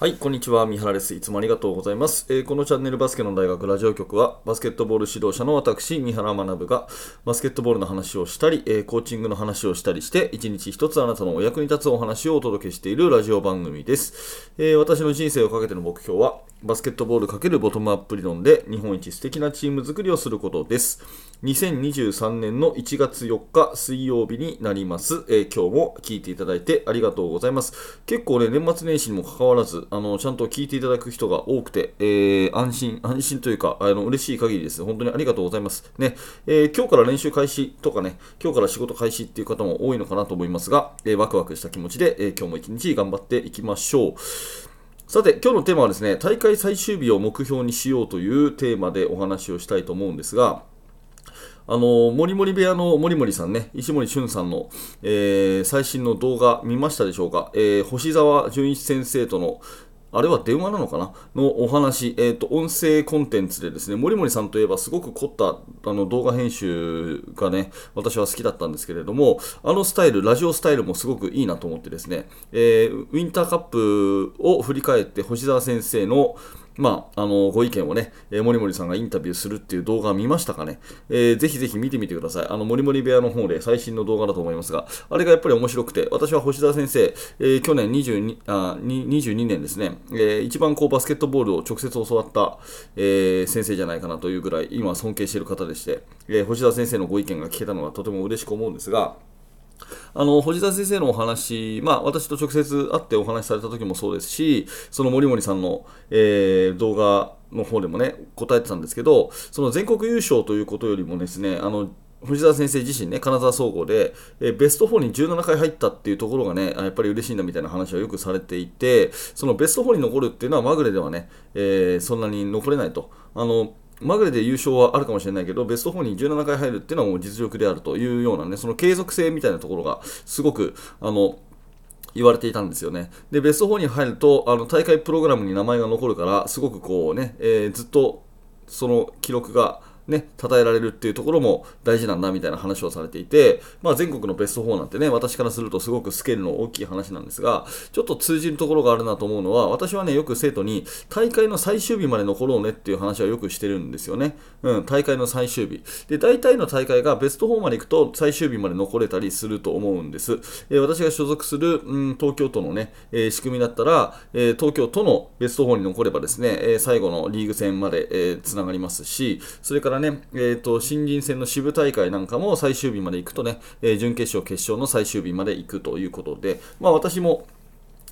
はい、こんにちは。三原です。いつもありがとうございます。えーこのチャンネルバスケの大学ラジオ局は、バスケットボール指導者の私、三原学が、バスケットボールの話をしたり、えーコーチングの話をしたりして、一日一つあなたのお役に立つお話をお届けしているラジオ番組です。えー私の人生をかけての目標は、バスケットボール×ボトムアップ理論で日本一素敵なチーム作りをすることです。2023年の1月4日水曜日になります。えー今日も聞いていただいてありがとうございます。結構ね、年末年始にもかかわらず、あの、ちゃんと聞いていただく人が多くて、えー安心、安心というか、あの、嬉しい限りです。本当にありがとうございます。ね、えー今日から練習開始とかね、今日から仕事開始っていう方も多いのかなと思いますが、えーワクワクした気持ちで、え今日も一日頑張っていきましょう。さて、今日のテーマはですね、大会最終日を目標にしようというテーマでお話をしたいと思うんですが、あの、もりもり部屋のもりもりさんね、石森俊さんの、えー最新の動画見ましたでしょうか、えー星沢純一先生とのあれは電話なのかな？のお話、えっ、と、音声コンテンツでですね、森森さんといえばすごく凝ったあの動画編集がね、私は好きだったんですけれども、あのスタイル、ラジオスタイルもすごくいいなと思ってですね、えーウィンターカップを振り返って星沢先生のまあ、あのご意見をね、えー、森森さんがインタビューするっていう動画を見ましたかね、えーぜひぜひ見てみてください。あの、森森部屋の方で最新の動画だと思いますが、あれがやっぱり面白くて、私は星田先生、えー去年22あ22年ですね、えー一番こうバスケットボールを直接教わった、えー先生じゃないかなというぐらい、今尊敬している方でして、えー星田先生のご意見が聞けたのはとても嬉しく思うんですが、あの星田先生のお話、まあ、私と直接会ってお話しされた時もそうですし、その森森さんの、えー動画の方でもね、答えてたんですけど、その全国優勝ということよりもですね、あの藤沢先生自身ね、金沢総合で、えベスト4に17回入ったっていうところがね、やっぱり嬉しいんだみたいな話はよくされていて、そのベスト4に残るっていうのはまぐれではね、えーそんなに残れないと。あのまぐれで優勝はあるかもしれないけど、ベスト4に17回入るっていうのはもう実力であるというようなね、その継続性みたいなところがすごく、あの、言われていたんですよね。で、ベスト4に入ると、あの大会プログラムに名前が残るから、すごくこうね、えーずっとその記録がね、称えられるっていうところも大事なんだみたいな話をされていて、まあ、全国のベスト4なんてね、私からするとすごくスケールの大きい話なんですが、ちょっと通じるところがあるなと思うのは、私はね、よく生徒に大会の最終日まで残ろうねっていう話はよくしてるんですよね。うん、大会の最終日。で、大体の大会がベスト4まで行くと最終日まで残れたりすると思うんです。えー私が所属する、うん、東京都のね、えー仕組みだったら、えー東京都のベスト4に残ればですね、え最後のリーグ戦まで、えーつながりますし、それからね、えー、と新人戦の支部大会なんかも最終日まで行くとね、えー準決勝、決勝の最終日まで行くということで、まあ、私も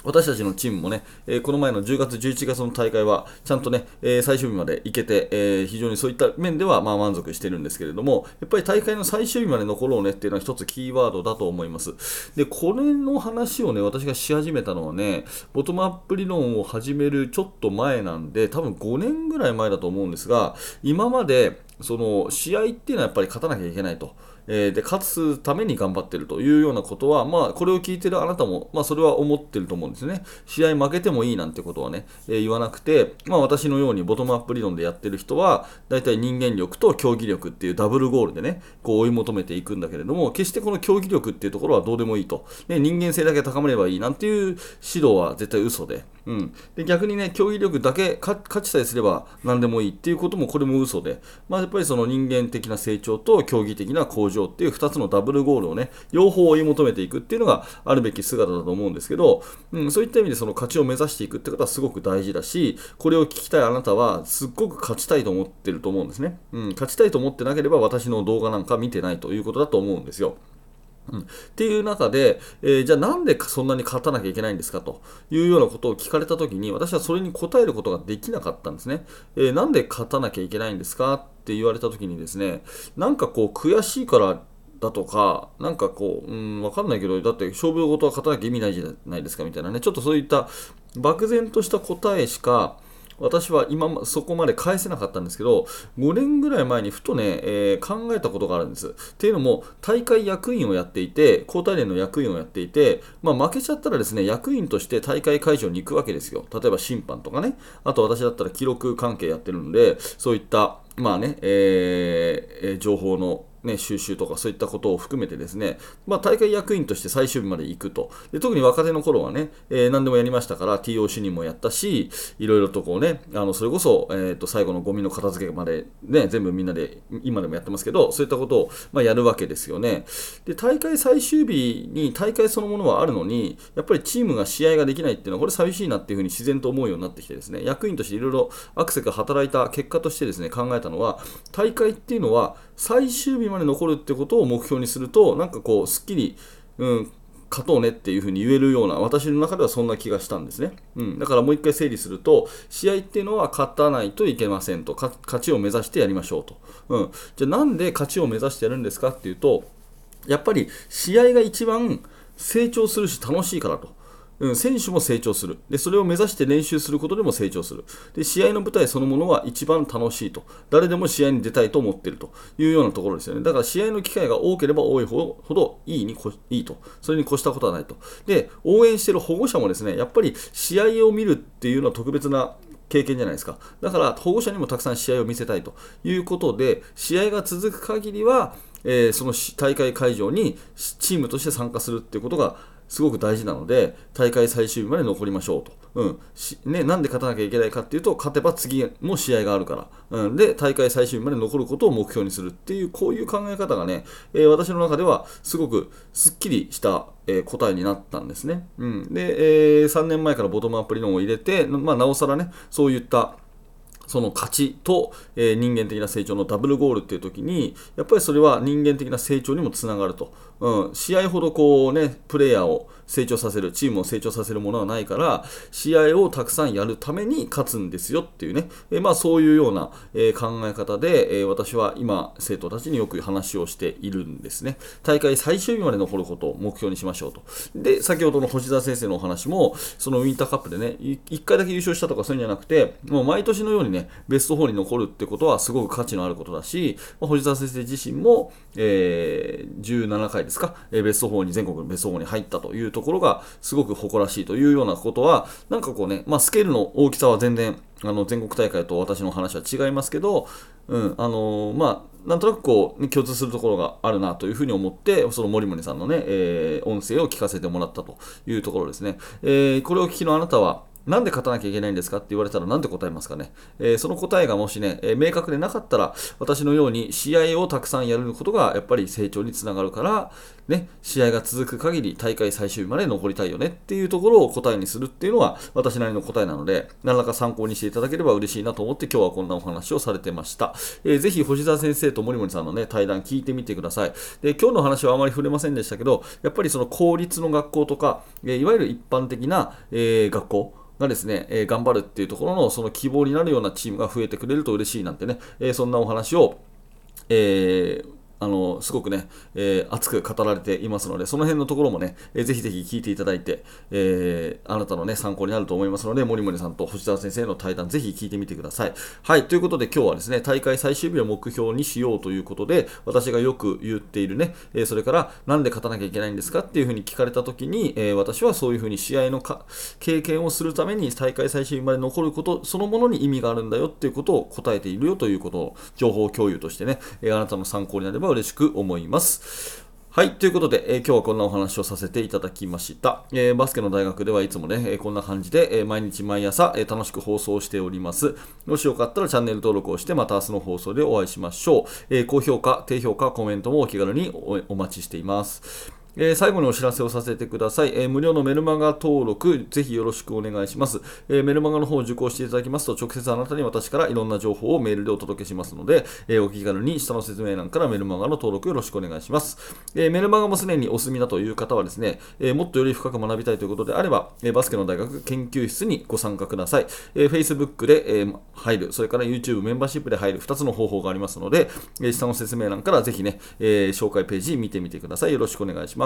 私たちのチームもね、えーこの前の10月、11月の大会は、ちゃんとね、えー最終日まで行けて、えー非常にそういった面ではまあ満足してるんですけれども、やっぱり大会の最終日まで残ろうねっていうのは一つキーワードだと思います。で、これの話をね、私がし始めたのはね、ボトムアップ理論を始めるちょっと前なんで、多分5年ぐらい前だと思うんですが、今まで、その試合っていうのはやっぱり勝たなきゃいけないと。えーで勝つために頑張ってるというようなことは、まあ、これを聞いてるあなたも、まあ、それは思ってると思うんですね。試合負けてもいいなんてことはね、えー言わなくて、まあ、私のようにボトムアップ理論でやってる人は、大体人間力と競技力っていうダブルゴールでね、こう追い求めていくんだけれども、決してこの競技力っていうところはどうでもいいと。ね、人間性だけ高めればいいなんていう指導は絶対嘘で。うん、で逆にね、競技力だけ勝ちさえすれば何でもいいっていうこともこれも嘘で、まあ、やっぱりその人間的な成長と競技的な向上っていう2つのダブルゴールをね、両方追い求めていくっていうのがあるべき姿だと思うんですけど、うん、そういった意味でその勝ちを目指していくってことはすごく大事だし、これを聞きたいあなたはすっごく勝ちたいと思ってると思うんですね。うん、勝ちたいと思ってなければ私の動画なんか見てないということだと思うんですよ。うん、っていう中で、えーじゃあなんでそんなに勝たなきゃいけないんですかというようなことを聞かれたときに、私はそれに答えることができなかったんですね。えーなんで勝たなきゃいけないんですか？って言われたときにですね、なんかこう悔しいからだとか、なんかこう、うん、わかんないけど、だって勝負事は勝たなきゃ意味ないじゃないですかみたいなね、ちょっとそういった漠然とした答えしか、私は今そこまで返せなかったんですけど、5年ぐらい前にふとね、えー考えたことがあるんです。っていうのも、大会役員をやっていて、交代連の役員をやっていて、まあ、負けちゃったらですね、役員として大会会場に行くわけですよ。例えば審判とかね、あと私だったら記録関係やってるんで、そういった、まあね、えー情報のね、収集とかそういったことを含めてですね、まあ、大会役員として最終日まで行くと。で特に若手の頃はね、えー、何でもやりましたから、TO 主任もやったし、いろいろとこうね、あのそれこそ、えー、と最後のゴミの片付けまで、ね、全部みんなで、今でもやってますけど、そういったことを、まあ、やるわけですよね。で、大会最終日に大会そのものはあるのに、やっぱりチームが試合ができないっていうのは、これ寂しいなっていうふうに自然と思うようになってきてですね、役員としていろいろアクセが働いた結果としてですね、考えたのは、大会っていうのは最終日まで残るってことを目標にすると、なんかこう、すっきり、うん、勝とうねっていうふうに言えるような、私の中ではそんな気がしたんですね。うん、だからもう一回整理すると、試合っていうのは勝たないといけませんと、勝ちを目指してやりましょうと。うん、じゃあなんで勝ちを目指してやるんですかっていうと、やっぱり試合が一番成長するし楽しいからと。うん、選手も成長するで。それを目指して練習することでも成長するで。試合の舞台そのものは一番楽しいと。誰でも試合に出たいと思っているというようなところですよね。だから試合の機会が多ければ多いほどいいにいいと。それに越したことはないと。で、応援している保護者もですね、やっぱり試合を見るっていうのは特別な経験じゃないですか。だから保護者にもたくさん試合を見せたいということで、試合が続く限りは、えー、その大会会場にチームとして参加するっていうことがすごく大事なので、大会最終日まで残りましょうと。うんね、なんで勝たなきゃいけないかっていうと、勝てば次も試合があるから、うん、で、大会最終日まで残ることを目標にするっていう、こういう考え方がね、えー、私の中ではすごくすっきりした、え、答えになったんですね。うん、で、えー、3年前からボトムアップ理論を入れて、まあ、なおさらね、そういったその勝ちと、えー、人間的な成長のダブルゴールっていう時に、やっぱりそれは人間的な成長にもつながると。うん、試合ほどこうね、プレイヤーを成長させる、チームを成長させるものはないから、試合をたくさんやるために勝つんですよっていうね、えー、まあそういうような、えー、考え方で、え私は今、生徒たちによく話をしているんですね。大会最終日まで残ることを目標にしましょうと。で、先ほどの星田先生のお話も、そのウィンターカップでね、1回だけ優勝したとかそういうんじゃなくて、もう毎年のようにね、ね、ベスト4に残るってことはすごく価値のあることだし、まあ、藤沢先生自身も、えー、17回ですか、えー、ベスト4に、全国のベスト4に入ったというところがすごく誇らしいというようなことは、なんかこうね、まあ、スケールの大きさは全然あの全国大会と私の話は違いますけど、うんあのー、まあ、なんとなくこう、共通するところがあるなというふうに思って、その森森さんのね、えー、音声を聞かせてもらったというところですね。えー、これを聞きのあなたは、なんで勝たなきゃいけないんですかって言われたらなんで答えますかね、えー、その答えがもしね、えー、明確でなかったら私のように試合をたくさんやることがやっぱり成長につながるから、ね、試合が続く限り大会最終日まで残りたいよねっていうところを答えにするっていうのは私なりの答えなので何らか参考にしていただければ嬉しいなと思って今日はこんなお話をされてました。えー、ぜひ星沢先生と森森さんのね対談聞いてみてください。で今日の話はあまり触れませんでしたけどやっぱりその公立の学校とか、えいわゆる一般的な、え学校がですね、えー、頑張るっていうところのその希望になるようなチームが増えてくれると嬉しいなんてね、えー、そんなお話を、えーあのすごくね、えー、熱く語られていますので、その辺のところもね、えー、ぜひぜひ聞いていただいて、えー、あなたのね、参考になると思いますので、森森さんと星沢先生の対談、ぜひ聞いてみてください。はい、ということで今日はですね、大会最終日を目標にしようということで、私がよく言っているね、えそれから、なんで勝たなきゃいけないんですか？っていうふうに聞かれたときに、え私はそういうふうに試合のか経験をするために大会最終日まで残ることそのものに意味があるんだよっていうことを答えているよということを、情報共有としてね、えあなたの参考になればば嬉しく思います。はい。ということで、えー、今日はこんなお話をさせていただきました。えー、バスケの大学ではいつもね、えー、こんな感じで、え毎日毎朝、え楽しく放送しております。もしよかったらチャンネル登録をして、また明日の放送でお会いしましょう。え高評価、低評価、コメントもお気軽にお待ちしています。えー、最後にお知らせをさせてください、えー、無料のメルマガ登録、ぜひよろしくお願いします、えー、メルマガの方を受講していただきますと、直接あなたに私からいろんな情報をメールでお届けしますので、えお気軽に下の説明欄からメルマガの登録よろしくお願いします。えメルマガもすでにお済みだという方はですね、えもっとより深く学びたいということであれば、えバスケの大学研究室にご参加ください。え Facebook で、え入る、それから YouTube メンバーシップで入る2つの方法がありますので、え下の説明欄からぜひね、え紹介ページ見てみてください。よろしくお願いします